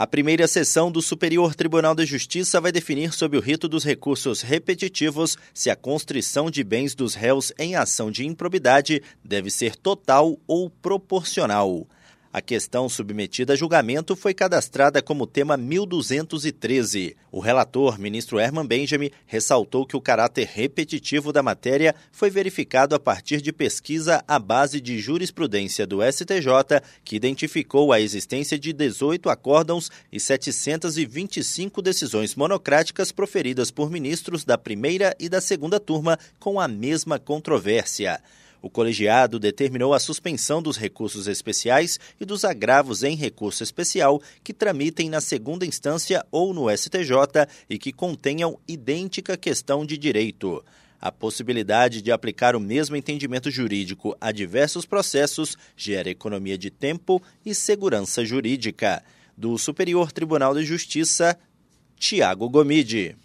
A primeira sessão do Superior Tribunal de Justiça vai definir sob o rito dos recursos repetitivos se a constrição de bens dos réus em ação de improbidade deve ser total ou proporcional. A questão submetida a julgamento foi cadastrada como tema 1213. O relator, ministro Herman Benjamin, ressaltou que o caráter repetitivo da matéria foi verificado a partir de pesquisa à base de jurisprudência do STJ, que identificou a existência de 18 acórdãos e 725 decisões monocráticas proferidas por ministros da primeira e da segunda turma com a mesma controvérsia. O colegiado determinou a suspensão dos recursos especiais e dos agravos em recurso especial que tramitem na segunda instância ou no STJ e que contenham idêntica questão de direito. A possibilidade de aplicar o mesmo entendimento jurídico a diversos processos gera economia de tempo e segurança jurídica. Do Superior Tribunal de Justiça, Tiago Gomide.